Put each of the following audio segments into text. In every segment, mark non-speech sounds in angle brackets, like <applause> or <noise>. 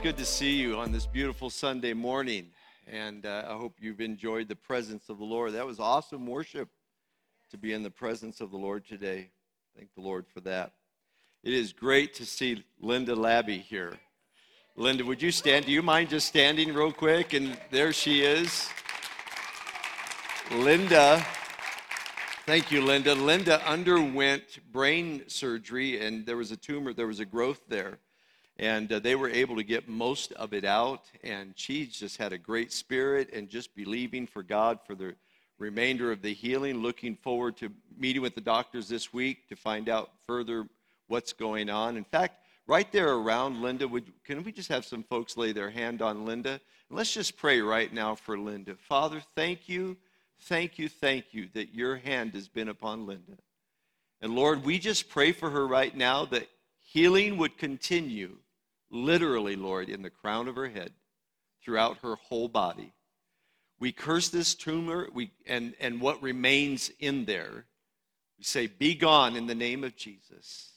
it's good to see you on this beautiful Sunday morning. And uh, I hope you've enjoyed the presence of the Lord. That was awesome worship to be in the presence of the Lord today. Thank the Lord for that. It is great to see Linda Labby here. Linda, would you stand? Do you mind just standing real quick? And there she is. Linda, thank you, Linda. Linda underwent brain surgery, and there was a tumor, there was a growth there and uh, they were able to get most of it out and she just had a great spirit and just believing for god for the remainder of the healing looking forward to meeting with the doctors this week to find out further what's going on. In fact right there around linda would, can we just have some folks lay their hand on linda? And let's just pray right now for linda. Father thank you thank you thank you that your hand has been upon linda. And lord we just pray for her right now that healing would continue literally, Lord, in the crown of her head, throughout her whole body. We curse this tumor we, and, and what remains in there. We say, Be gone in the name of Jesus.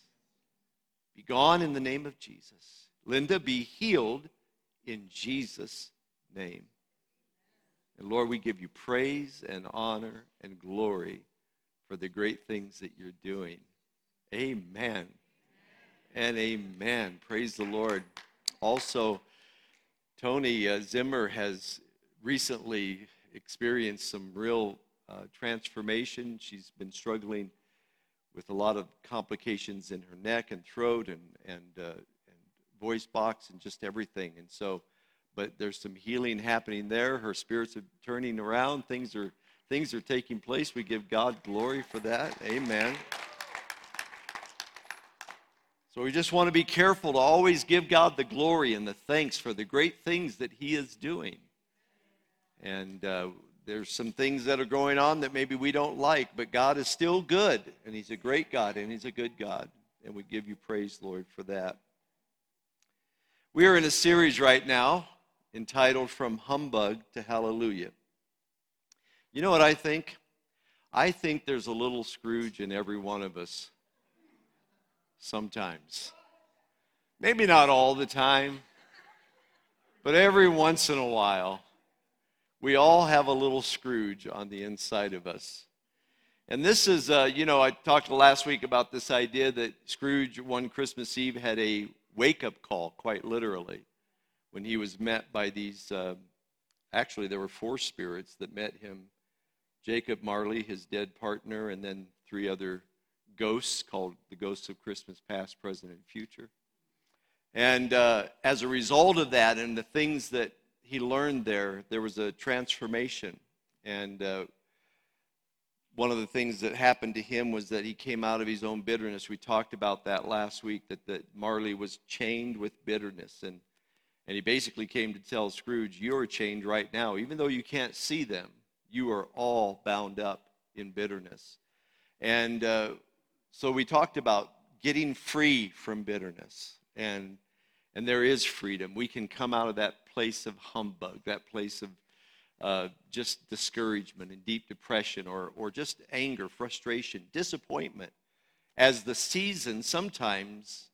Be gone in the name of Jesus. Linda, be healed in Jesus' name. And Lord, we give you praise and honor and glory for the great things that you're doing. Amen and amen. Praise the Lord. Also, Tony uh, Zimmer has recently experienced some real uh, transformation. She's been struggling with a lot of complications in her neck and throat and, and, uh, and voice box and just everything. And so, but there's some healing happening there. Her spirits are turning around. Things are, things are taking place. We give God glory for that. Amen. So we just want to be careful to always give God the glory and the thanks for the great things that He is doing. And uh, there's some things that are going on that maybe we don't like, but God is still good, and He's a great God, and He's a good God. And we give you praise, Lord, for that. We are in a series right now entitled From Humbug to Hallelujah. You know what I think? I think there's a little Scrooge in every one of us sometimes. Maybe not all the time, but every once in a while, we all have a little Scrooge on the inside of us. And this is, uh, you know, I talked last week about this idea that Scrooge one Christmas Eve had a wake up call, quite literally, when he was met by these. Uh, actually, there were four spirits that met him Jacob Marley, his dead partner, and then three other ghosts called the Ghosts of Christmas Past, Present, and Future. And uh, as a result of that and the things that he learned there, there was a transformation. And uh, one of the things that happened to him was that he came out of his own bitterness. We talked about that last week, that, that Marley was chained with bitterness. And, and he basically came to tell Scrooge, You're chained right now. Even though you can't see them, you are all bound up in bitterness. And uh, so we talked about getting free from bitterness. And, and there is freedom. We can come out of that place of humbug, that place of uh, just discouragement and deep depression or, or just anger, frustration, disappointment. As the season sometimes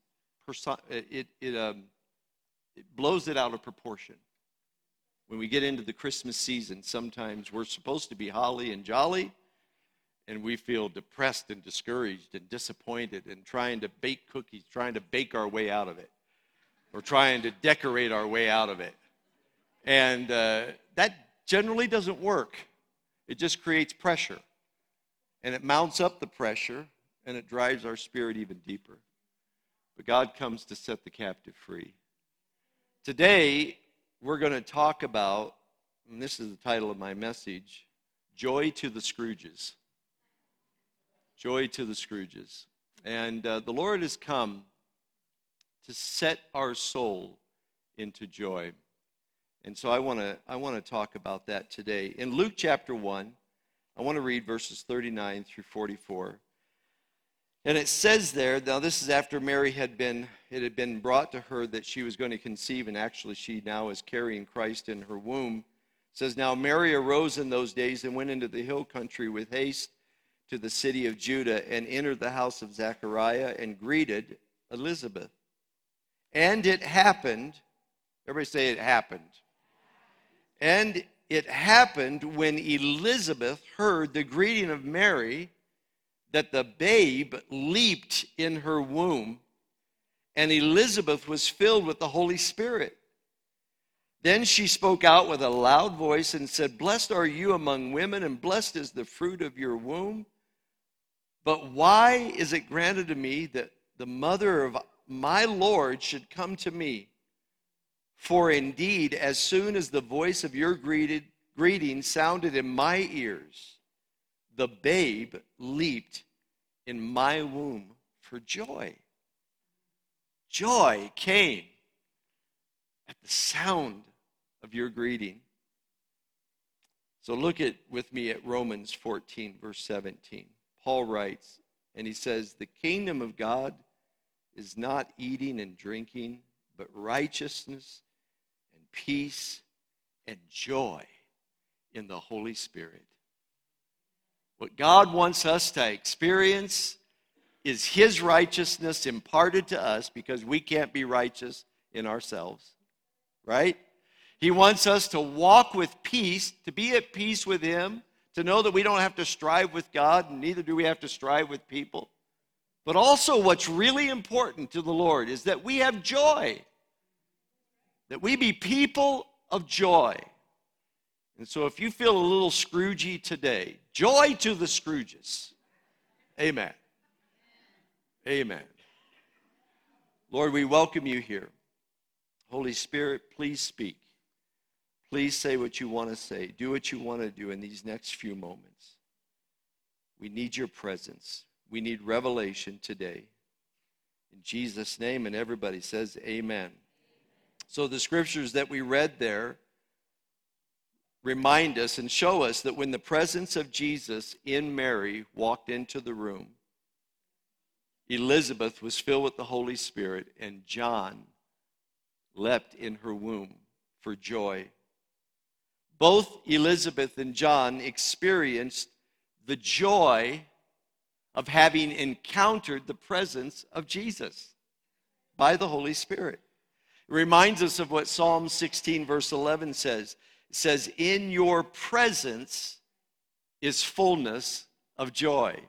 it, it, um, it blows it out of proportion. When we get into the Christmas season, sometimes we're supposed to be holly and jolly, and we feel depressed and discouraged and disappointed and trying to bake cookies, trying to bake our way out of it, or trying to decorate our way out of it. And uh, that generally doesn't work. It just creates pressure. And it mounts up the pressure and it drives our spirit even deeper. But God comes to set the captive free. Today, we're going to talk about, and this is the title of my message Joy to the Scrooges. Joy to the Scrooges. And uh, the Lord has come to set our soul into joy. And so I want to I want to talk about that today. In Luke chapter 1, I want to read verses 39 through 44. And it says there, now this is after Mary had been it had been brought to her that she was going to conceive and actually she now is carrying Christ in her womb. It says now Mary arose in those days and went into the hill country with haste to the city of Judah and entered the house of Zechariah and greeted Elizabeth. And it happened, Everybody say it happened. And it happened when Elizabeth heard the greeting of Mary that the babe leaped in her womb, and Elizabeth was filled with the Holy Spirit. Then she spoke out with a loud voice and said, Blessed are you among women, and blessed is the fruit of your womb. But why is it granted to me that the mother of my Lord should come to me? For indeed, as soon as the voice of your greeted, greeting sounded in my ears, the babe leaped in my womb for joy. Joy came at the sound of your greeting. So look at with me at Romans 14 verse 17. Paul writes and he says the kingdom of God is not eating and drinking but righteousness and peace and joy in the Holy Spirit. What God wants us to experience is His righteousness imparted to us because we can't be righteous in ourselves, right? He wants us to walk with peace, to be at peace with Him, to know that we don't have to strive with God, and neither do we have to strive with people. But also, what's really important to the Lord is that we have joy, that we be people of joy. And so, if you feel a little Scroogey today, joy to the Scrooges. Amen. Amen. Lord, we welcome you here. Holy Spirit, please speak. Please say what you want to say. Do what you want to do in these next few moments. We need your presence. We need revelation today. In Jesus' name, and everybody says, Amen. So the scriptures that we read there remind us and show us that when the presence of Jesus in Mary walked into the room, Elizabeth was filled with the Holy Spirit, and John leapt in her womb for joy both Elizabeth and John experienced the joy of having encountered the presence of Jesus by the Holy Spirit. It reminds us of what Psalm 16, verse 11 says. It says, In your presence is fullness of joy.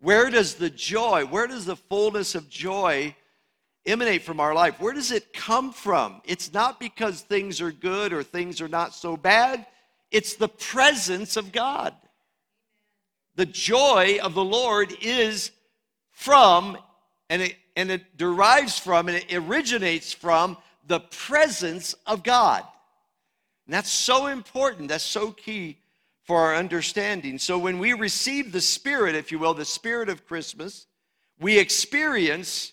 Where does the joy, where does the fullness of joy emanate from our life? Where does it come from? It's not because things are good or things are not so bad, it's the presence of God. The joy of the Lord is from, and it, and it derives from, and it originates from the presence of God. And that's so important, that's so key for our understanding. So when we receive the Spirit, if you will, the Spirit of Christmas, we experience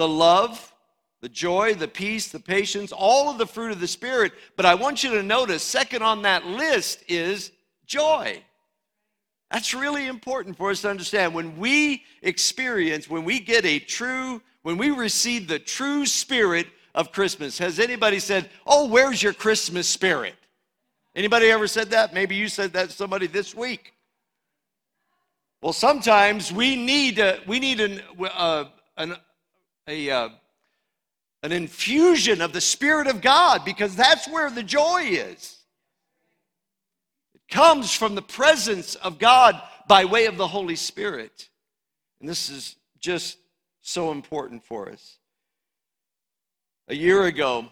the love, the joy, the peace, the patience, all of the fruit of the Spirit. But I want you to notice, second on that list is joy. That's really important for us to understand. When we experience, when we get a true, when we receive the true spirit of Christmas, has anybody said, Oh, where's your Christmas spirit? Anybody ever said that? Maybe you said that to somebody this week. Well, sometimes we need a, we need an, uh, an, a, uh, an infusion of the Spirit of God because that's where the joy is. It comes from the presence of God by way of the Holy Spirit. And this is just so important for us. A year ago,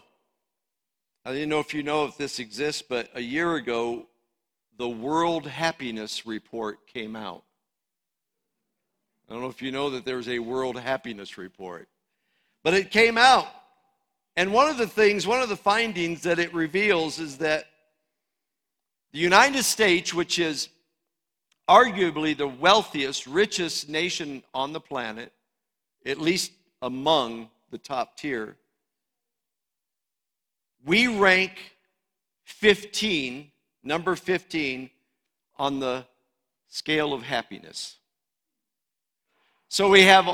I didn't know if you know if this exists, but a year ago, the World Happiness Report came out. I don't know if you know that there's a World Happiness Report. But it came out. And one of the things, one of the findings that it reveals is that the United States, which is arguably the wealthiest, richest nation on the planet, at least among the top tier, we rank 15, number 15, on the scale of happiness. So we have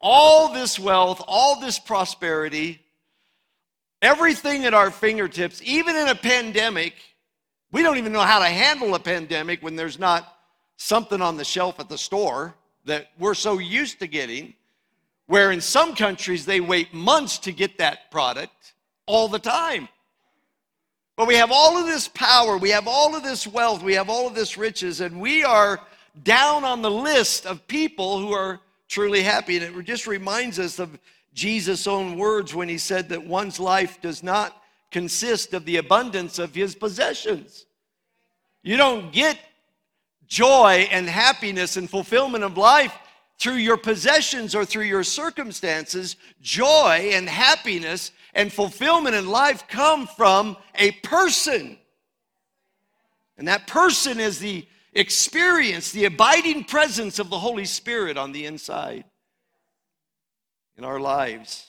all this wealth, all this prosperity, everything at our fingertips, even in a pandemic. We don't even know how to handle a pandemic when there's not something on the shelf at the store that we're so used to getting, where in some countries they wait months to get that product. all the time. But we have all of this power, we have all of this wealth, we have all of this riches, and we are down on the list of people who are truly happy. And it just reminds us of Jesus' own words when he said that one's life does not consist of the abundance of his possessions. You don't get joy and happiness and fulfillment of life through your possessions or through your circumstances. Joy and happiness and fulfillment in life come from a person. And that person is the experience, the abiding presence of the Holy Spirit on the inside in our lives.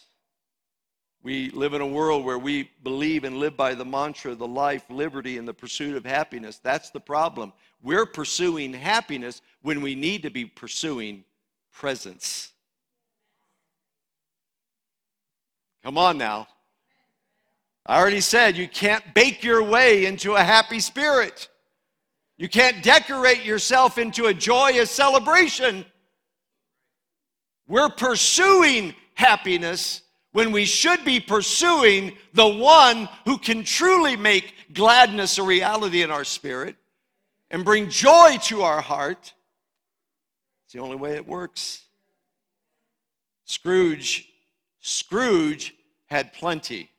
We live in a world where we believe and live by the mantra, the life, liberty, and the pursuit of happiness. That's the problem. We're pursuing happiness when we need to be pursuing presence. Come on now. I already said you can't bake your way into a happy spirit. You can't decorate yourself into a joyous celebration. We're pursuing happiness when we should be pursuing the one who can truly make gladness a reality in our spirit and bring joy to our heart. It's the only way it works. Scrooge, Scrooge had plenty.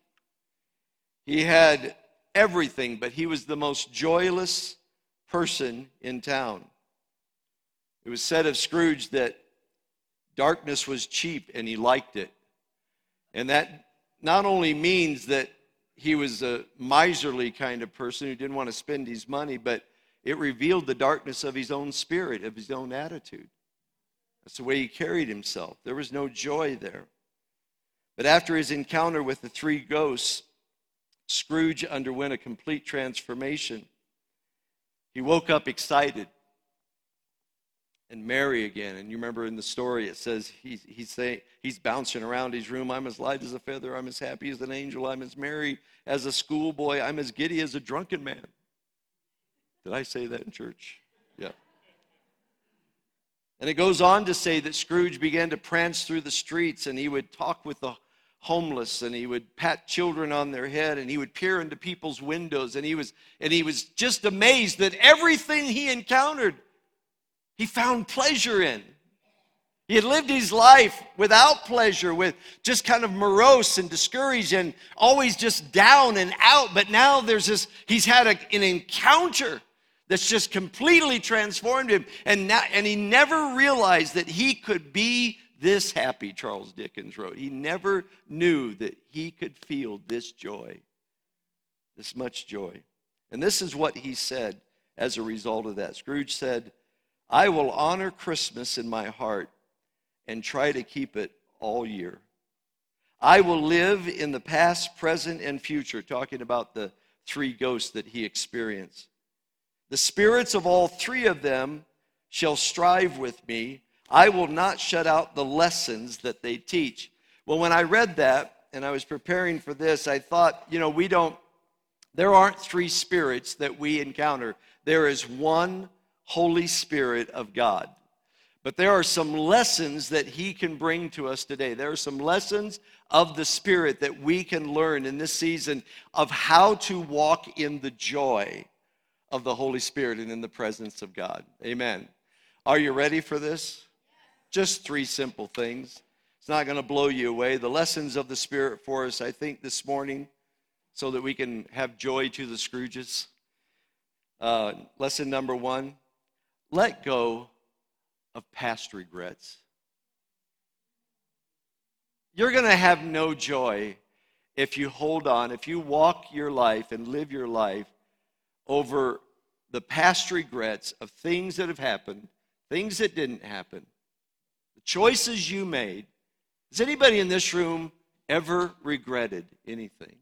He had everything, but he was the most joyless person in town. It was said of Scrooge that darkness was cheap and he liked it. And that not only means that he was a miserly kind of person who didn't want to spend his money, but it revealed the darkness of his own spirit, of his own attitude. That's the way he carried himself. There was no joy there. But after his encounter with the three ghosts, Scrooge underwent a complete transformation. He woke up excited and merry again. And you remember in the story, it says he's, he's, saying, he's bouncing around his room. I'm as light as a feather. I'm as happy as an angel. I'm as merry as a schoolboy. I'm as giddy as a drunken man. Did I say that in church? Yeah. And it goes on to say that Scrooge began to prance through the streets and he would talk with the homeless and he would pat children on their head and he would peer into people's windows and he was and he was just amazed that everything he encountered he found pleasure in. He had lived his life without pleasure with just kind of morose and discouraged and always just down and out. But now there's this he's had a, an encounter that's just completely transformed him. And now and he never realized that he could be this happy, Charles Dickens wrote. He never knew that he could feel this joy, this much joy. And this is what he said as a result of that. Scrooge said, I will honor Christmas in my heart and try to keep it all year. I will live in the past, present, and future, talking about the three ghosts that he experienced. The spirits of all three of them shall strive with me I will not shut out the lessons that they teach. Well, when I read that and I was preparing for this, I thought, you know, we don't, there aren't three spirits that we encounter. There is one Holy Spirit of God. But there are some lessons that He can bring to us today. There are some lessons of the Spirit that we can learn in this season of how to walk in the joy of the Holy Spirit and in the presence of God. Amen. Are you ready for this? Just three simple things. It's not going to blow you away. The lessons of the Spirit for us, I think, this morning, so that we can have joy to the Scrooges. Uh, lesson number one let go of past regrets. You're going to have no joy if you hold on, if you walk your life and live your life over the past regrets of things that have happened, things that didn't happen, choices you made. Has anybody in this room ever regretted anything?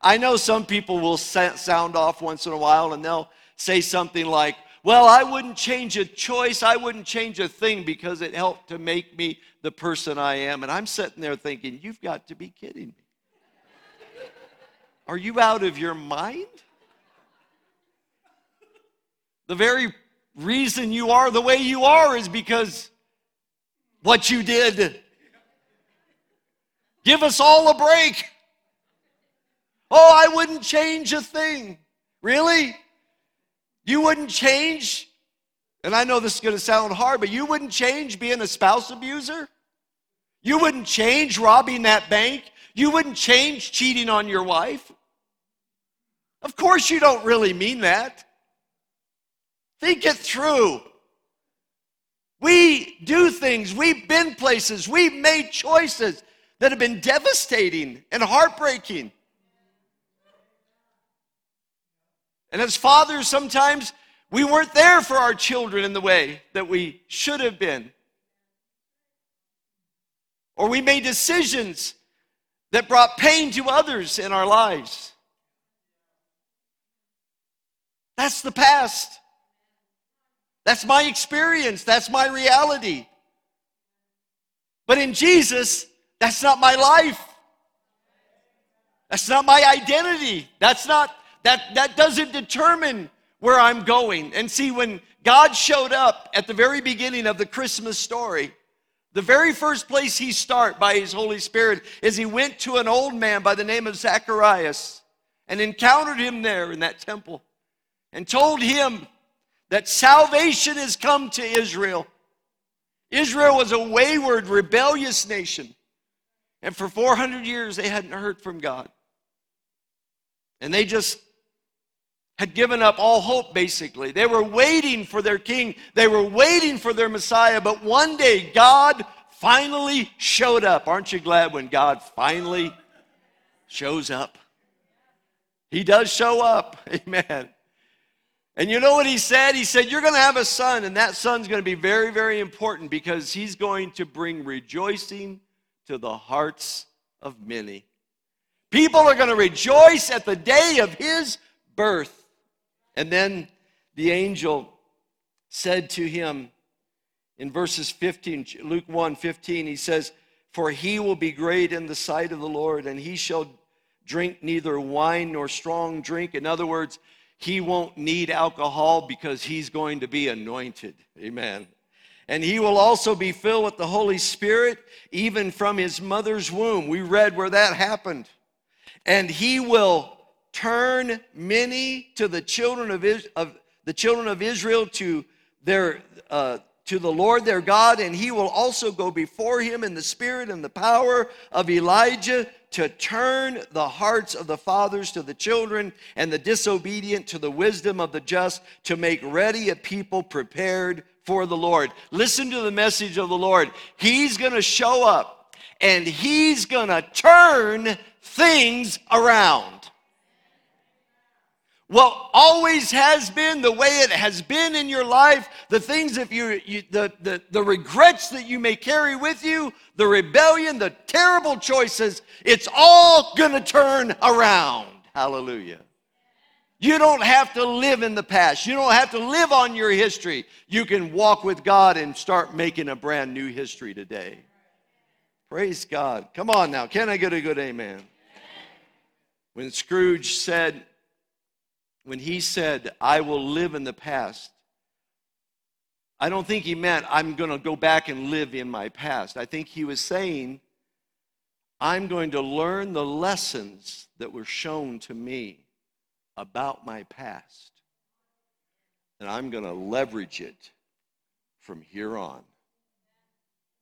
I know some people will sound off once in a while and they'll say something like, Well, I wouldn't change a choice, I wouldn't change a thing because it helped to make me the person I am. And I'm sitting there thinking, You've got to be kidding me. Are you out of your mind? The very reason you are the way you are is because what you did. Give us all a break. Oh, I wouldn't change a thing. Really? You wouldn't change? And I know this is going to sound hard, but you wouldn't change being a spouse abuser? You wouldn't change robbing that bank? You wouldn't change cheating on your wife? Of course, you don't really mean that. Think it through. We do things, we've been places, we've made choices that have been devastating and heartbreaking. And as fathers, sometimes we weren't there for our children in the way that we should have been. Or we made decisions that brought pain to others in our lives. That's the past. That's my experience. That's my reality. But in Jesus, that's not my life. That's not my identity. That's not that that doesn't determine where I'm going. And see when God showed up at the very beginning of the Christmas story, the very first place he start by his Holy Spirit is he went to an old man by the name of Zacharias and encountered him there in that temple and told him that salvation has come to Israel. Israel was a wayward, rebellious nation. And for 400 years, they hadn't heard from God. And they just had given up all hope, basically. They were waiting for their king, they were waiting for their Messiah, but one day God finally showed up. Aren't you glad when God finally shows up? He does show up. <laughs> Amen. And you know what he said? He said, You're going to have a son, and that son's going to be very, very important because he's going to bring rejoicing to the hearts of many. People are going to rejoice at the day of his birth. And then the angel said to him in verses 15, Luke 1 15, he says, For he will be great in the sight of the Lord, and he shall drink neither wine nor strong drink. In other words, he won't need alcohol because he's going to be anointed. Amen. And he will also be filled with the Holy Spirit, even from his mother's womb. We read where that happened. And he will turn many to the children of, of the children of Israel to their uh, to the Lord their God, and he will also go before him in the spirit and the power of Elijah to turn the hearts of the fathers to the children and the disobedient to the wisdom of the just, to make ready a people prepared for the Lord. Listen to the message of the Lord. He's going to show up and he's going to turn things around what always has been the way it has been in your life the things that you, you, the, the, the regrets that you may carry with you the rebellion the terrible choices it's all gonna turn around. Hallelujah. You don't have to live in the past. You don't have to live on your history. You can walk with god and start making a brand new history today. Praise god. Come on now. Can i get a good amen? When scrooge said when he said, I will live in the past, I don't think he meant, I'm going to go back and live in my past. I think he was saying, I'm going to learn the lessons that were shown to me about my past. And I'm going to leverage it from here on.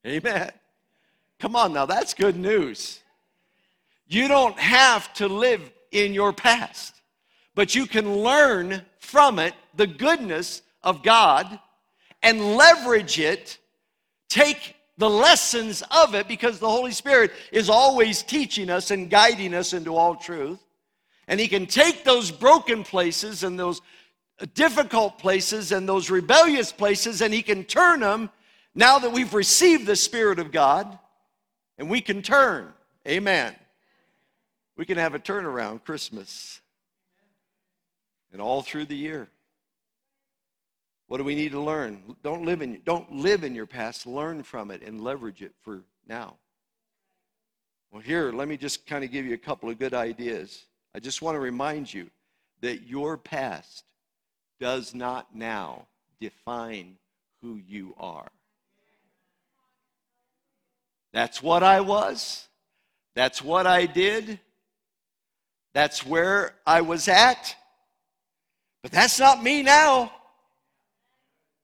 Amen. Come on now, that's good news. You don't have to live in your past but you can learn from it the goodness of God and leverage it, take the lessons of it, because the Holy Spirit is always teaching us and guiding us into all truth. And He can take those broken places and those difficult places and those rebellious places, and He can turn them now that we've received the Spirit of God, and we can turn. Amen. We can have a turnaround Christmas and all through the year. What do we need to learn? Don't live in, don't live in your past, learn from it and leverage it for now. Well, here, let me just kind of give you a couple of good ideas. I just want to remind you that your past does not now define who you are. That's what I was. That's what I did. That's where I was at. But that's not me now.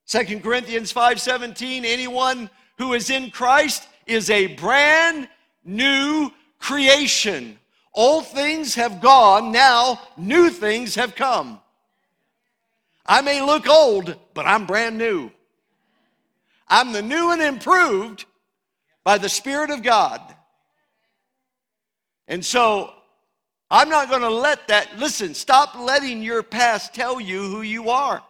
2 Corinthians 5:17 anyone who is in Christ is a brand new creation. Old things have gone, now new things have come. I may look old, but I'm brand new. I'm the new and improved by the Spirit of God. And so I'm not going to let that, listen, stop letting your past tell you who you are.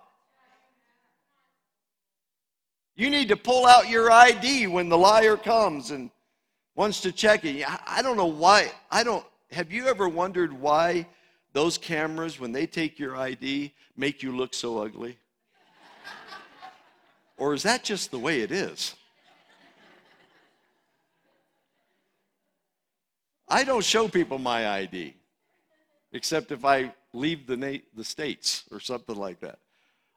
You need to pull out your ID when the liar comes and wants to check it. I don't know why. I don't. Have you ever wondered why those cameras, when they take your ID, make you look so ugly? or is that just the way it is? I don't show people my ID, except if I leave the, na- the states or something like that.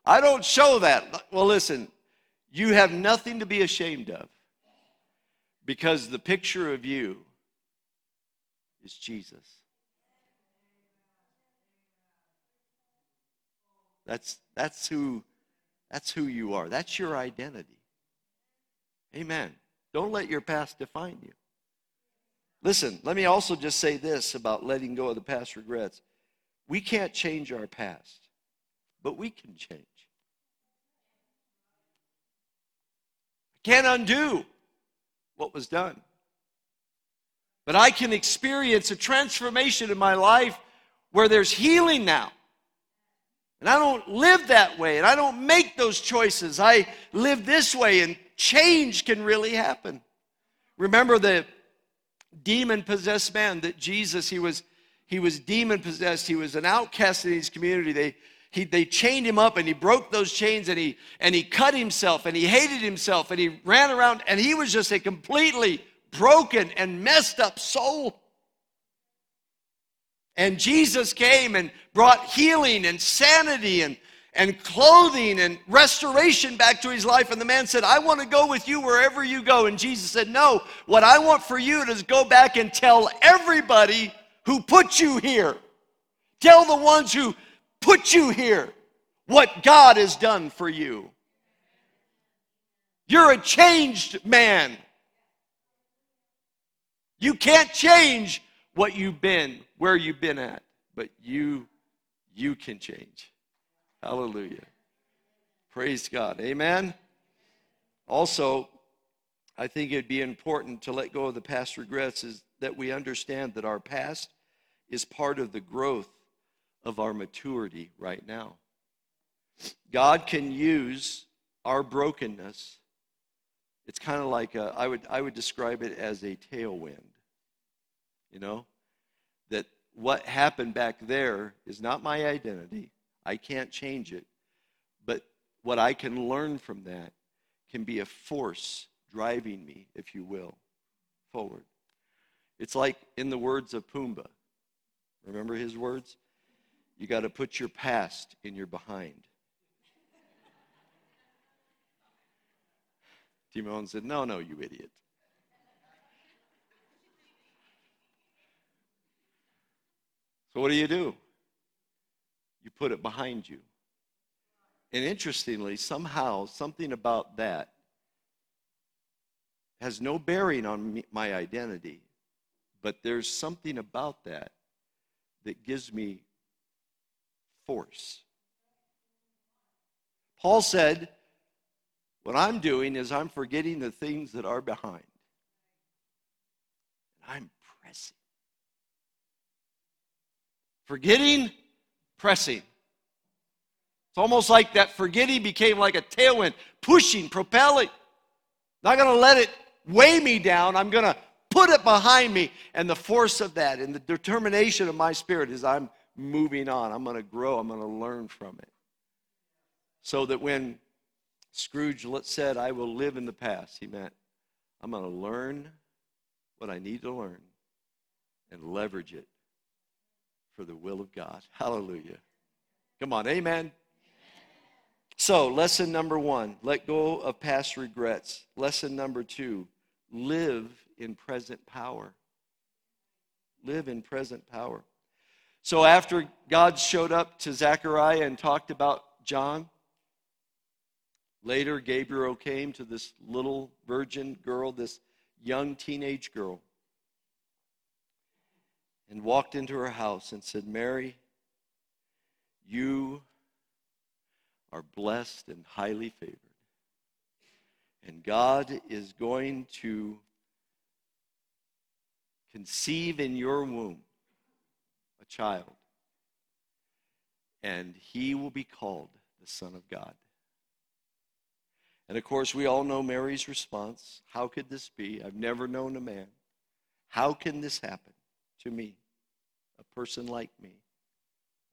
I don't show that. Well, listen, you have nothing to be ashamed of because the picture of you is Jesus. That's, that's, who, that's who you are. That's your identity. Amen. Don't let your past define you. Listen, let me also just say this about letting go of the past regrets. We can't change our past, but we can change. I can't undo what was done. But I can experience a transformation in my life where there's healing now. And I don't live that way, and I don't make those choices. I live this way, and change can really happen. Remember the demon possessed man that Jesus, he was, he was demon possessed. He was an outcast in his community. They, he, they chained him up and he broke those chains and he, and he cut himself and he hated himself and he ran around and he was just a completely broken and messed up soul. And Jesus came and brought healing and sanity and, and clothing and restoration back to his life. And the man said, I want to go with you wherever you go. And Jesus said, No, what I want for you is go back and tell everybody who put you here. Tell the ones who put you here, what God has done for you. You're a changed man. You can't change what you've been, where you've been at, but you you can change. Hallelujah. Praise God. Amen. Also, I think it'd be important to let go of the past regrets is that we understand that our past is part of the growth of our maturity right now. God can use our brokenness. It's kind of like a, I would I would describe it as a tailwind. You know, that what happened back there is not my identity. I can't change it. But what I can learn from that can be a force driving me, if you will, forward. It's like in the words of Pumbaa. Remember his words? You got to put your past in your behind. <laughs> Timon said, No, no, you idiot. So, what do you do? You put it behind you. And interestingly, somehow, something about that has no bearing on me, my identity, but there's something about that that gives me force. Paul said, What I'm doing is I'm forgetting the things that are behind. I'm pressing. Forgetting, pressing. It's almost like that forgetting became like a tailwind, pushing, propelling. Not going to let it weigh me down. I'm going to put it behind me. And the force of that and the determination of my spirit is I'm moving on. I'm going to grow. I'm going to learn from it. So that when Scrooge said, I will live in the past, he meant, I'm going to learn what I need to learn and leverage it for the will of God. Hallelujah. Come on, amen. So, lesson number one let go of past regrets. Lesson number two live in present power. live in present power. So after God showed up to Zechariah and talked about John, later Gabriel came to this little virgin girl, this young teenage girl, and walked into her house and said, Mary, you are blessed and highly favored. And God is going to conceive in your womb a child, and he will be called the Son of God. And of course, we all know Mary's response How could this be? I've never known a man. How can this happen to me, a person like me,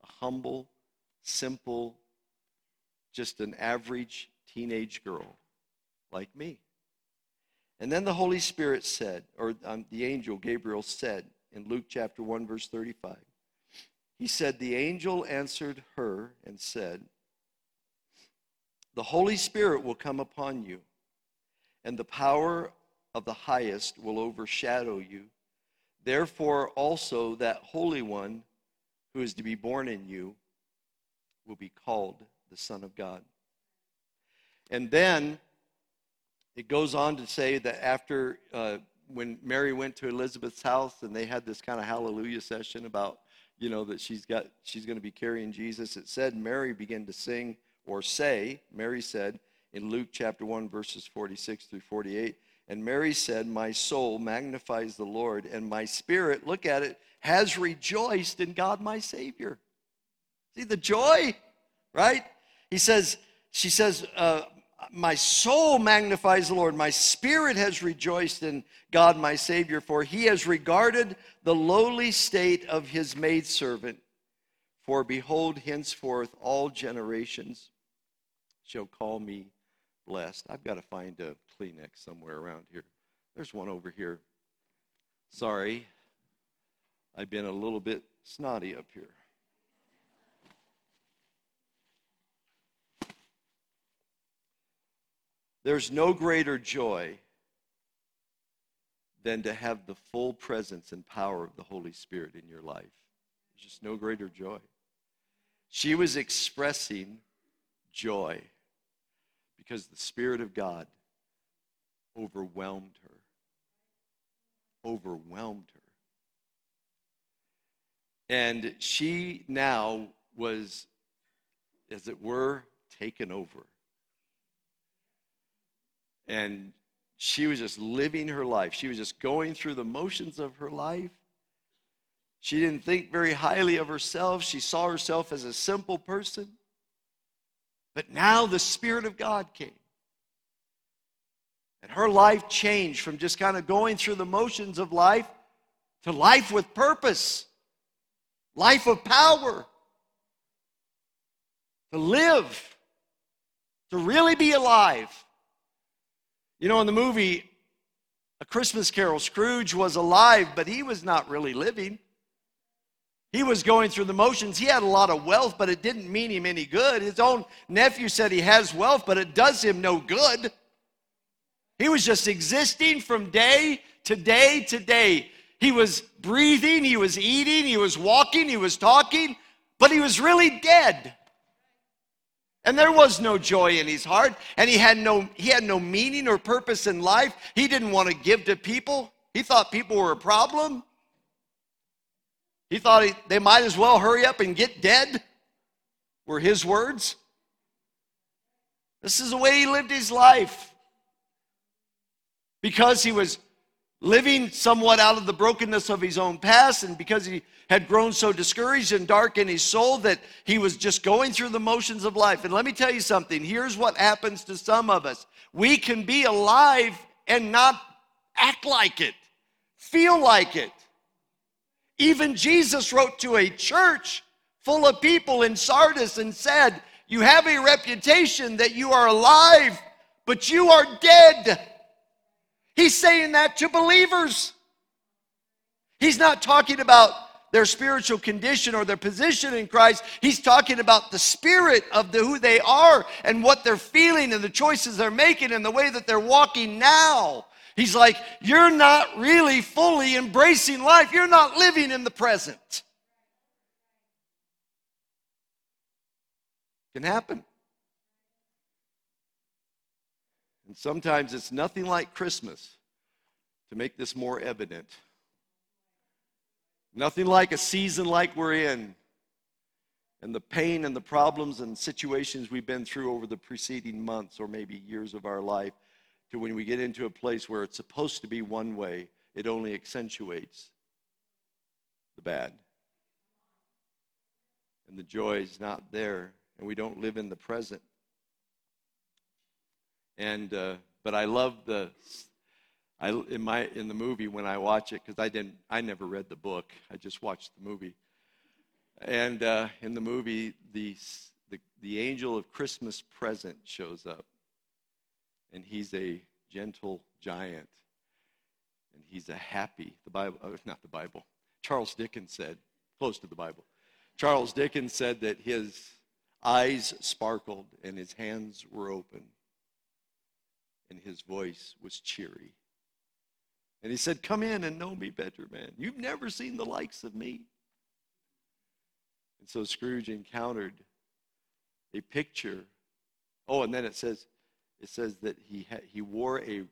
a humble, simple, just an average teenage girl like me? And then the Holy Spirit said, or um, the angel Gabriel said in Luke chapter 1, verse 35, he said, The angel answered her and said, The Holy Spirit will come upon you, and the power of the highest will overshadow you. Therefore, also that Holy One who is to be born in you will be called the Son of God. And then it goes on to say that after uh, when Mary went to Elizabeth's house and they had this kind of hallelujah session about you know that she's got she's going to be carrying Jesus, it said Mary began to sing or say. Mary said in Luke chapter one verses forty six through forty eight. And Mary said, My soul magnifies the Lord, and my spirit, look at it, has rejoiced in God my Savior. See the joy, right? He says, she says, uh, my soul magnifies the Lord. My spirit has rejoiced in God my Savior, for he has regarded the lowly state of his maidservant. For behold, henceforth all generations shall call me blessed. I've got to find a Kleenex somewhere around here. There's one over here. Sorry, I've been a little bit snotty up here. There's no greater joy than to have the full presence and power of the Holy Spirit in your life. There's just no greater joy. She was expressing joy because the Spirit of God overwhelmed her. Overwhelmed her. And she now was, as it were, taken over and she was just living her life. She was just going through the motions of her life. She didn't think very highly of herself. She saw herself as a simple person. But now the Spirit of God came. And her life changed from just kind of going through the motions of life to life with purpose, life of power, to live, to really be alive. You know, in the movie A Christmas Carol, Scrooge was alive, but he was not really living. He was going through the motions. He had a lot of wealth, but it didn't mean him any good. His own nephew said he has wealth, but it does him no good. He was just existing from day to day to day. He was breathing, he was eating, he was walking, he was talking, but he was really dead. And there was no joy in his heart, and he had no he had no meaning or purpose in life. He didn't want to give to people. He thought people were a problem. He thought he, they might as well hurry up and get dead. Were his words. This is the way he lived his life. Because he was living somewhat out of the brokenness of his own past, and because he had grown so discouraged and dark in his soul that he was just going through the motions of life. And let me tell you something here's what happens to some of us we can be alive and not act like it, feel like it. Even Jesus wrote to a church full of people in Sardis and said, You have a reputation that you are alive, but you are dead. He's saying that to believers. He's not talking about their spiritual condition or their position in Christ. He's talking about the spirit of the, who they are and what they're feeling and the choices they're making and the way that they're walking now. He's like, You're not really fully embracing life. You're not living in the present. Can happen. And sometimes it's nothing like Christmas to make this more evident. Nothing like a season like we're in and the pain and the problems and situations we've been through over the preceding months or maybe years of our life to when we get into a place where it's supposed to be one way, it only accentuates the bad. And the joy is not there, and we don't live in the present. And uh, but I love the I in my in the movie when I watch it because I didn't I never read the book I just watched the movie and uh, in the movie, the, the, the angel of Christmas present shows up. And he's a gentle giant. And he's a happy, the Bible, oh, not the Bible. Charles Dickens said, close to the Bible. Charles Dickens said that his eyes sparkled and his hands were open and his voice was cheery. And he said, Come in and know me better, man. You've never seen the likes of me. And so Scrooge encountered a picture. Oh, and then it says, it says that he, he wore a,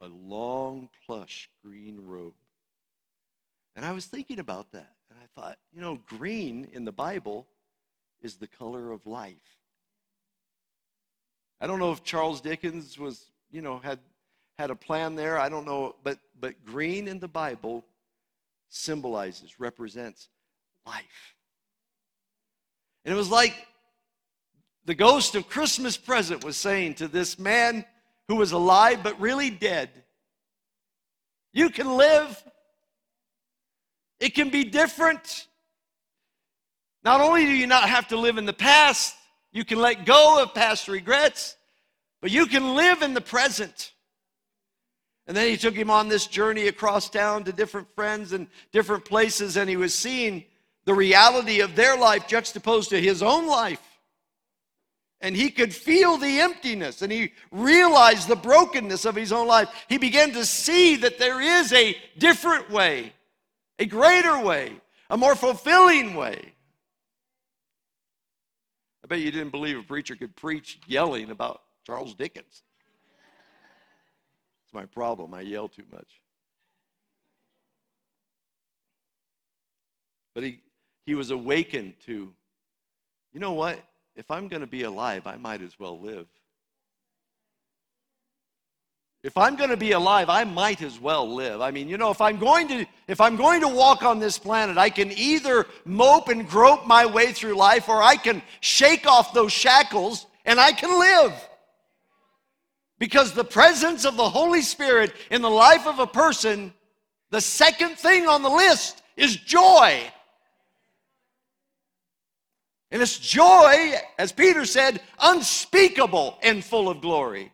a long plush green robe. And I was thinking about that. And I thought, you know, green in the Bible is the color of life. I don't know if Charles Dickens was, you know, had had a plan there. I don't know, but but green in the Bible symbolizes, represents life. And it was like the ghost of Christmas present was saying to this man who was alive but really dead, You can live. It can be different. Not only do you not have to live in the past, you can let go of past regrets, but you can live in the present. And then he took him on this journey across town to different friends and different places, and he was seeing the reality of their life juxtaposed to his own life. And he could feel the emptiness and he realized the brokenness of his own life. He began to see that there is a different way, a greater way, a more fulfilling way. I bet you didn't believe a preacher could preach yelling about Charles Dickens. It's my problem. I yell too much. But he, he was awakened to, you know what? If I'm going to be alive, I might as well live. If I'm going to be alive, I might as well live. I mean, you know, if I'm going to if I'm going to walk on this planet, I can either mope and grope my way through life or I can shake off those shackles and I can live. Because the presence of the Holy Spirit in the life of a person, the second thing on the list is joy. And it's joy, as Peter said, unspeakable and full of glory.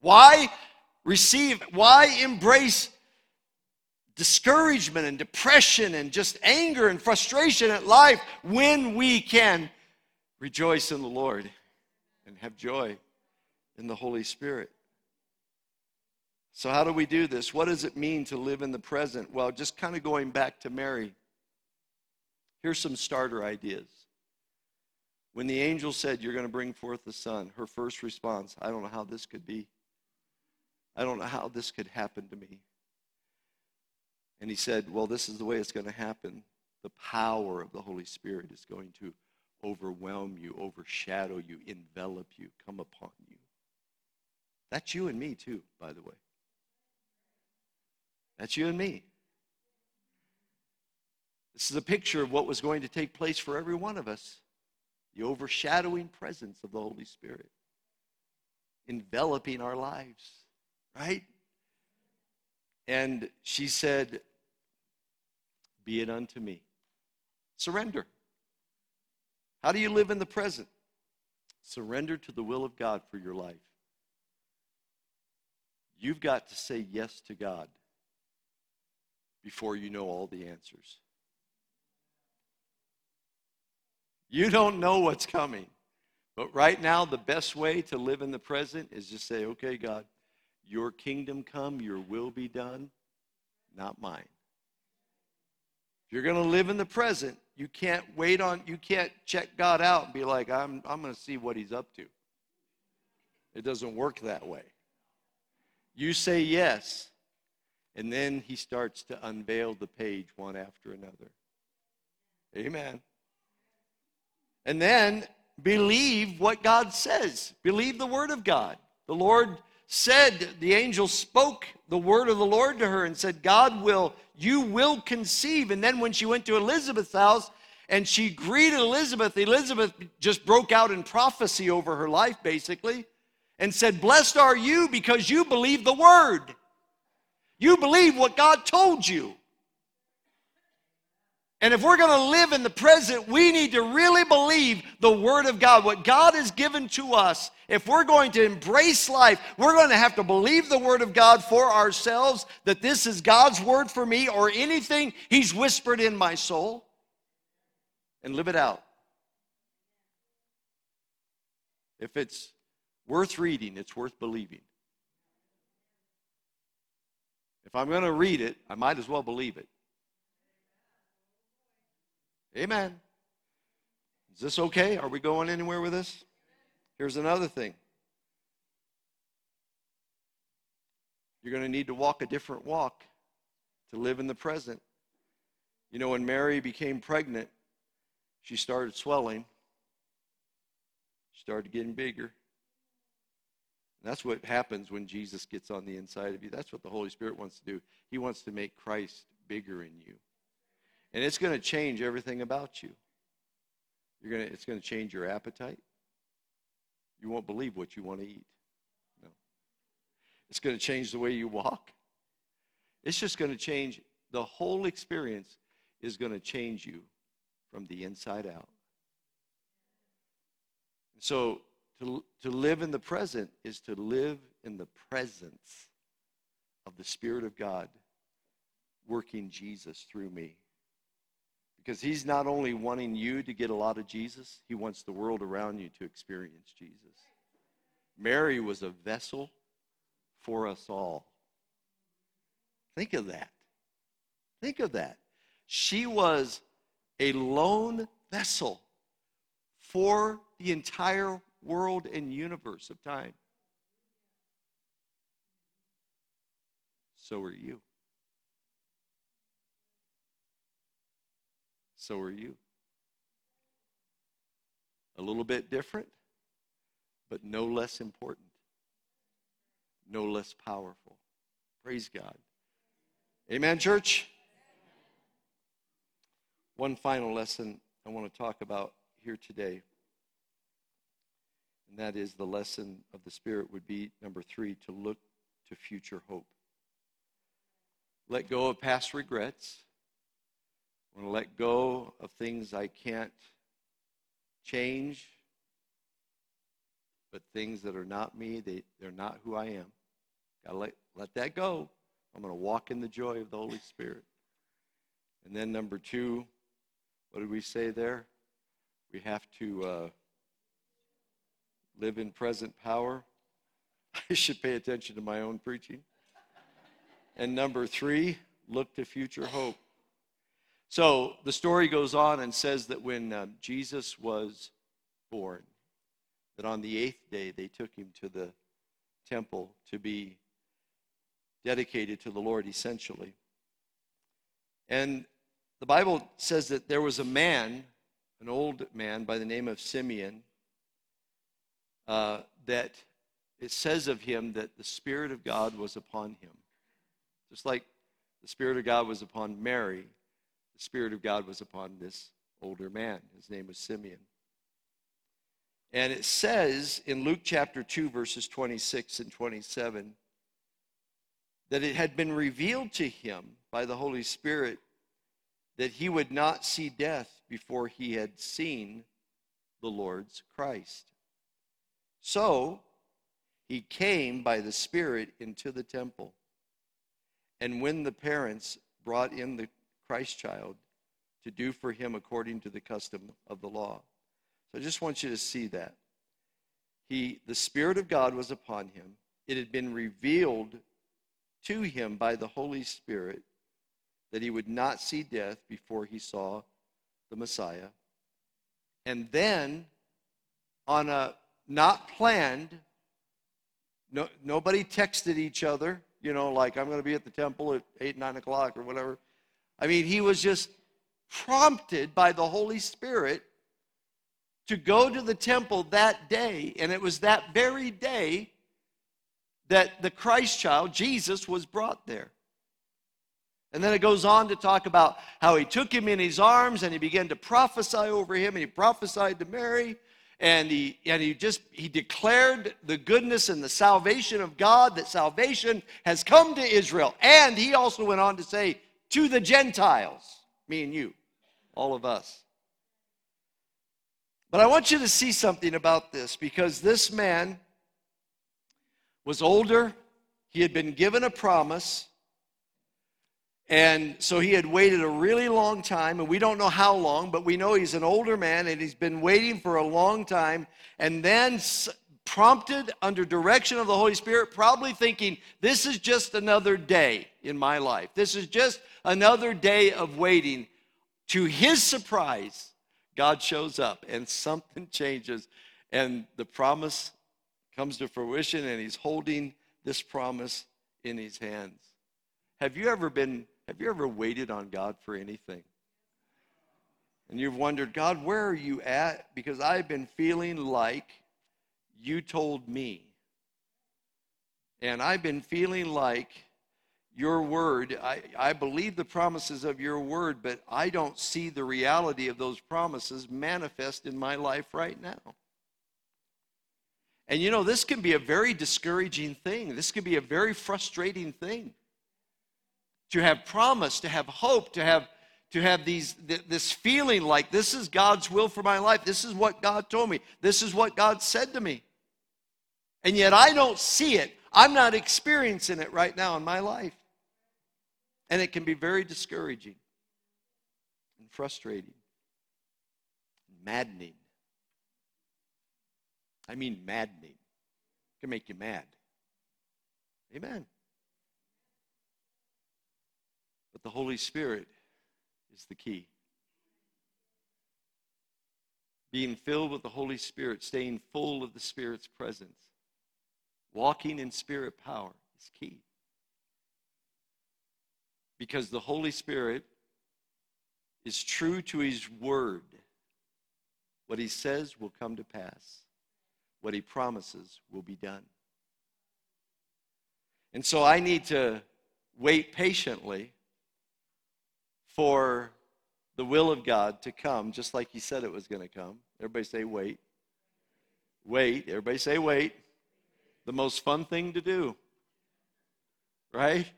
Why receive, why embrace discouragement and depression and just anger and frustration at life when we can rejoice in the Lord and have joy in the Holy Spirit? So, how do we do this? What does it mean to live in the present? Well, just kind of going back to Mary. Here's some starter ideas. When the angel said, You're going to bring forth the son, her first response, I don't know how this could be. I don't know how this could happen to me. And he said, Well, this is the way it's going to happen. The power of the Holy Spirit is going to overwhelm you, overshadow you, envelop you, come upon you. That's you and me, too, by the way. That's you and me. This is a picture of what was going to take place for every one of us the overshadowing presence of the Holy Spirit, enveloping our lives, right? And she said, Be it unto me. Surrender. How do you live in the present? Surrender to the will of God for your life. You've got to say yes to God before you know all the answers. You don't know what's coming. But right now, the best way to live in the present is just say, okay, God, your kingdom come, your will be done, not mine. If you're going to live in the present, you can't wait on, you can't check God out and be like, I'm, I'm going to see what he's up to. It doesn't work that way. You say yes, and then he starts to unveil the page one after another. Amen. And then believe what God says. Believe the word of God. The Lord said, the angel spoke the word of the Lord to her and said, God will, you will conceive. And then when she went to Elizabeth's house and she greeted Elizabeth, Elizabeth just broke out in prophecy over her life, basically, and said, Blessed are you because you believe the word. You believe what God told you. And if we're going to live in the present, we need to really believe the Word of God, what God has given to us. If we're going to embrace life, we're going to have to believe the Word of God for ourselves that this is God's Word for me or anything He's whispered in my soul and live it out. If it's worth reading, it's worth believing. If I'm going to read it, I might as well believe it. Amen. Is this okay? Are we going anywhere with this? Here's another thing. You're going to need to walk a different walk to live in the present. You know, when Mary became pregnant, she started swelling, she started getting bigger. That's what happens when Jesus gets on the inside of you. That's what the Holy Spirit wants to do. He wants to make Christ bigger in you. And it's going to change everything about you. You're going to, it's going to change your appetite. You won't believe what you want to eat. No. It's going to change the way you walk. It's just going to change. The whole experience is going to change you from the inside out. So to, to live in the present is to live in the presence of the Spirit of God working Jesus through me. Because he's not only wanting you to get a lot of Jesus, he wants the world around you to experience Jesus. Mary was a vessel for us all. Think of that. Think of that. She was a lone vessel for the entire world and universe of time. So are you. So are you. A little bit different, but no less important, no less powerful. Praise God. Amen, church? One final lesson I want to talk about here today, and that is the lesson of the Spirit would be number three to look to future hope. Let go of past regrets I want to let go of things I can't change, but things that are not me, they, they're not who I am. Gotta let, let that go. I'm going to walk in the joy of the Holy Spirit. And then number two, what did we say there? We have to uh, live in present power. <laughs> I should pay attention to my own preaching. And number three, look to future hope. So the story goes on and says that when uh, Jesus was born, that on the eighth day they took him to the temple to be dedicated to the Lord essentially. And the Bible says that there was a man, an old man by the name of Simeon, uh, that it says of him that the Spirit of God was upon him. Just like the Spirit of God was upon Mary, Spirit of God was upon this older man. His name was Simeon. And it says in Luke chapter 2, verses 26 and 27, that it had been revealed to him by the Holy Spirit that he would not see death before he had seen the Lord's Christ. So he came by the Spirit into the temple. And when the parents brought in the Christ child to do for him according to the custom of the law. So I just want you to see that. he, the Spirit of God was upon him. It had been revealed to him by the Holy Spirit that he would not see death before he saw the Messiah. And then, on a not planned, no, nobody texted each other, you know, like I'm going to be at the temple at 8, 9 o'clock or whatever. I mean, he was just prompted by the Holy Spirit to go to the temple that day. And it was that very day that the Christ child, Jesus, was brought there. And then it goes on to talk about how he took him in his arms and he began to prophesy over him and he prophesied to Mary and he and he just he declared the goodness and the salvation of God that salvation has come to Israel and he also went on to say to the Gentiles me and you all of us but I want you to see something about this because this man was older he had been given a promise and so he had waited a really long time, and we don't know how long, but we know he's an older man and he's been waiting for a long time. And then, prompted under direction of the Holy Spirit, probably thinking, This is just another day in my life. This is just another day of waiting. To his surprise, God shows up and something changes, and the promise comes to fruition, and he's holding this promise in his hands. Have you ever been have you ever waited on God for anything? And you've wondered, God, where are you at? Because I've been feeling like you told me. And I've been feeling like your word, I, I believe the promises of your word, but I don't see the reality of those promises manifest in my life right now. And you know, this can be a very discouraging thing. This can be a very frustrating thing to have promise, to have hope, to have to have these th- this feeling like this is God's will for my life. This is what God told me. This is what God said to me. And yet I don't see it. I'm not experiencing it right now in my life. And it can be very discouraging and frustrating, and maddening. I mean, maddening. It can make you mad. Amen. But the Holy Spirit is the key. Being filled with the Holy Spirit, staying full of the Spirit's presence, walking in Spirit power is key. Because the Holy Spirit is true to His Word. What He says will come to pass, what He promises will be done. And so I need to wait patiently for the will of God to come, just like He said it was going to come. Everybody say, wait. Wait. Everybody say, wait. The most fun thing to do, right?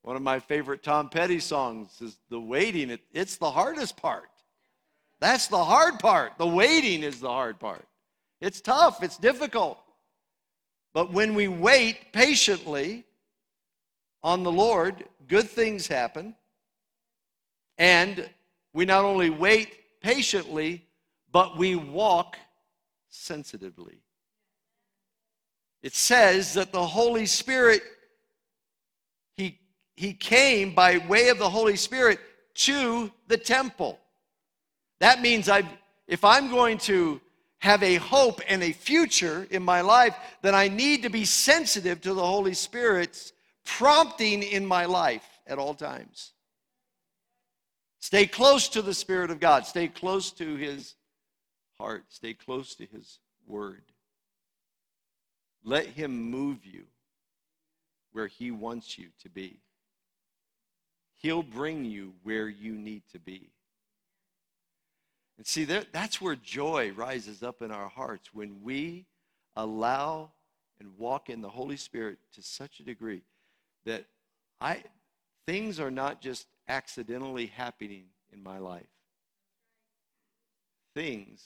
One of my favorite Tom Petty songs is The Waiting. It, it's the hardest part. That's the hard part. The waiting is the hard part. It's tough, it's difficult. But when we wait patiently on the Lord, good things happen. And we not only wait patiently, but we walk sensitively. It says that the Holy Spirit, he, he came by way of the Holy Spirit to the temple. That means i if I'm going to have a hope and a future in my life, then I need to be sensitive to the Holy Spirit's prompting in my life at all times. Stay close to the Spirit of God. Stay close to His heart. Stay close to His Word. Let Him move you where He wants you to be. He'll bring you where you need to be. And see, that's where joy rises up in our hearts when we allow and walk in the Holy Spirit to such a degree that I, things are not just accidentally happening in my life. Things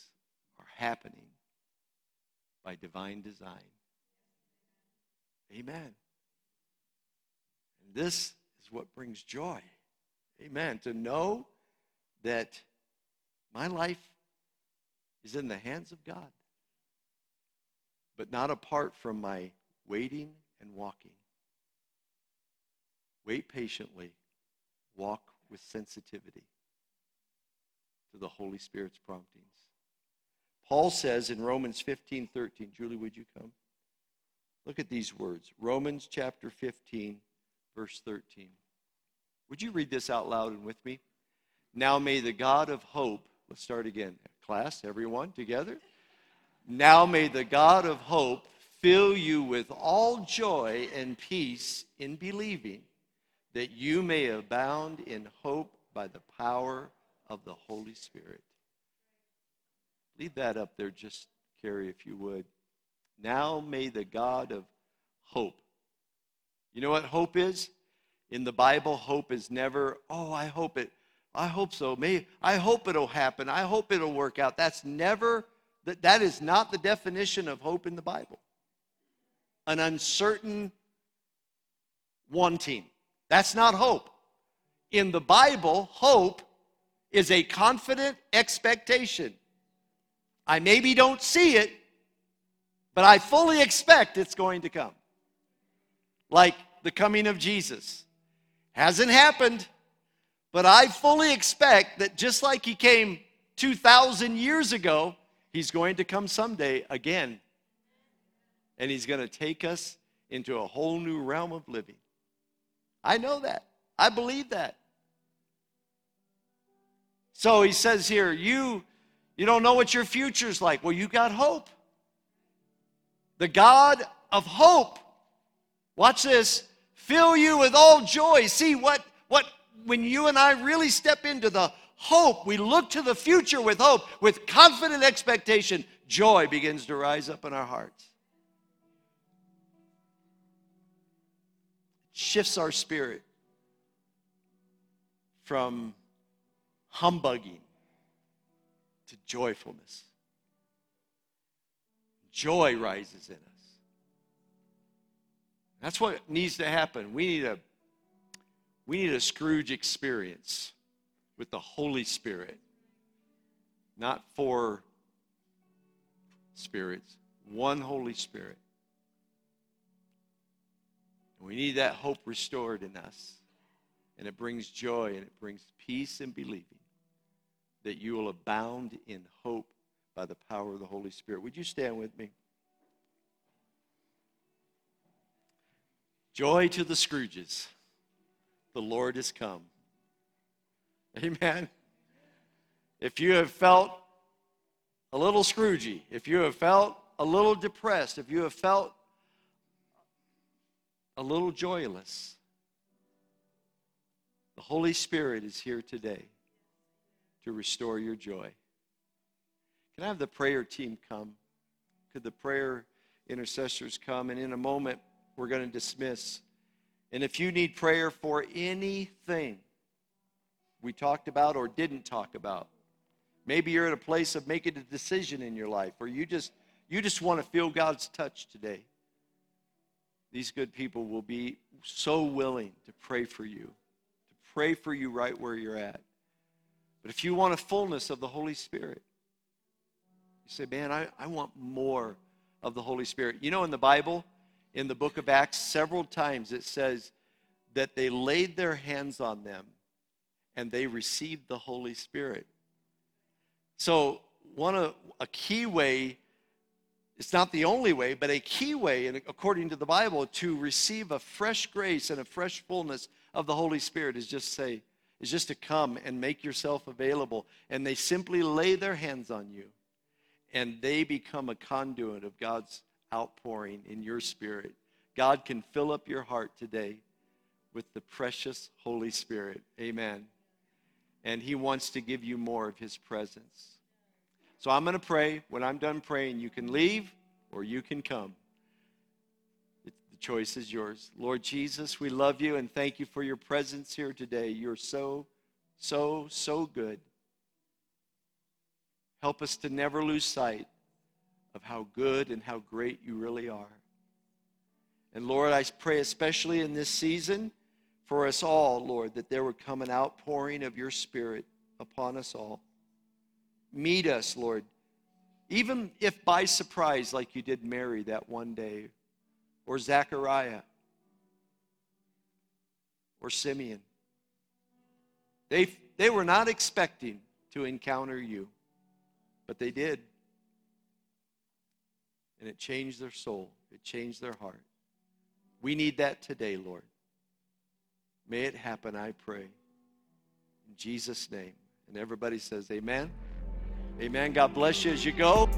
are happening by divine design. Amen. And this is what brings joy. Amen. To know that my life is in the hands of God. but not apart from my waiting and walking. Wait patiently, walk with sensitivity to the Holy Spirit's promptings. Paul says in Romans 15 13, Julie, would you come? Look at these words Romans chapter 15, verse 13. Would you read this out loud and with me? Now may the God of hope, let's start again. Class, everyone together. Now may the God of hope fill you with all joy and peace in believing, that you may abound in hope by the power of the Holy Spirit. Leave that up there, just Carrie, if you would. Now may the God of hope. You know what hope is? In the Bible, hope is never, oh, I hope it, I hope so. May I hope it'll happen. I hope it'll work out. That's never that, that is not the definition of hope in the Bible. An uncertain wanting. That's not hope. In the Bible, hope is a confident expectation. I maybe don't see it, but I fully expect it's going to come. Like the coming of Jesus. Hasn't happened, but I fully expect that just like he came 2,000 years ago, he's going to come someday again. And he's going to take us into a whole new realm of living. I know that. I believe that. So he says here, you you don't know what your future's like. Well, you got hope. The God of hope. Watch this. Fill you with all joy. See what what when you and I really step into the hope, we look to the future with hope, with confident expectation, joy begins to rise up in our hearts. Shifts our spirit from humbugging to joyfulness. Joy rises in us. That's what needs to happen. We need a we need a Scrooge experience with the Holy Spirit. Not four spirits, one Holy Spirit. We need that hope restored in us. And it brings joy and it brings peace and believing that you will abound in hope by the power of the Holy Spirit. Would you stand with me? Joy to the Scrooges. The Lord has come. Amen. If you have felt a little Scroogey, if you have felt a little depressed, if you have felt a little joyless, the Holy Spirit is here today to restore your joy. Can I have the prayer team come? Could the prayer intercessors come? And in a moment, we're going to dismiss. And if you need prayer for anything we talked about or didn't talk about, maybe you're at a place of making a decision in your life, or you just you just want to feel God's touch today. These good people will be so willing to pray for you, to pray for you right where you're at. But if you want a fullness of the Holy Spirit, you say, man, I, I want more of the Holy Spirit. You know, in the Bible, in the book of Acts, several times it says that they laid their hands on them and they received the Holy Spirit. So, one of, a key way, it's not the only way, but a key way, and according to the Bible, to receive a fresh grace and a fresh fullness of the Holy Spirit is just say, is just to come and make yourself available. And they simply lay their hands on you, and they become a conduit of God's outpouring in your spirit. God can fill up your heart today with the precious Holy Spirit. Amen. And He wants to give you more of His presence. So I'm going to pray. When I'm done praying, you can leave or you can come The choice is yours. Lord Jesus, we love you and thank you for your presence here today. You're so, so, so good. Help us to never lose sight of how good and how great you really are. And Lord, I pray especially in this season for us all, Lord, that there would come an outpouring of your Spirit upon us all. Meet us, Lord, Even if by surprise, like you did Mary that one day, or Zechariah, or Simeon. They, they were not expecting to encounter you, but they did. And it changed their soul, it changed their heart. We need that today, Lord. May it happen, I pray. In Jesus' name. And everybody says, Amen. Amen. God bless you as you go.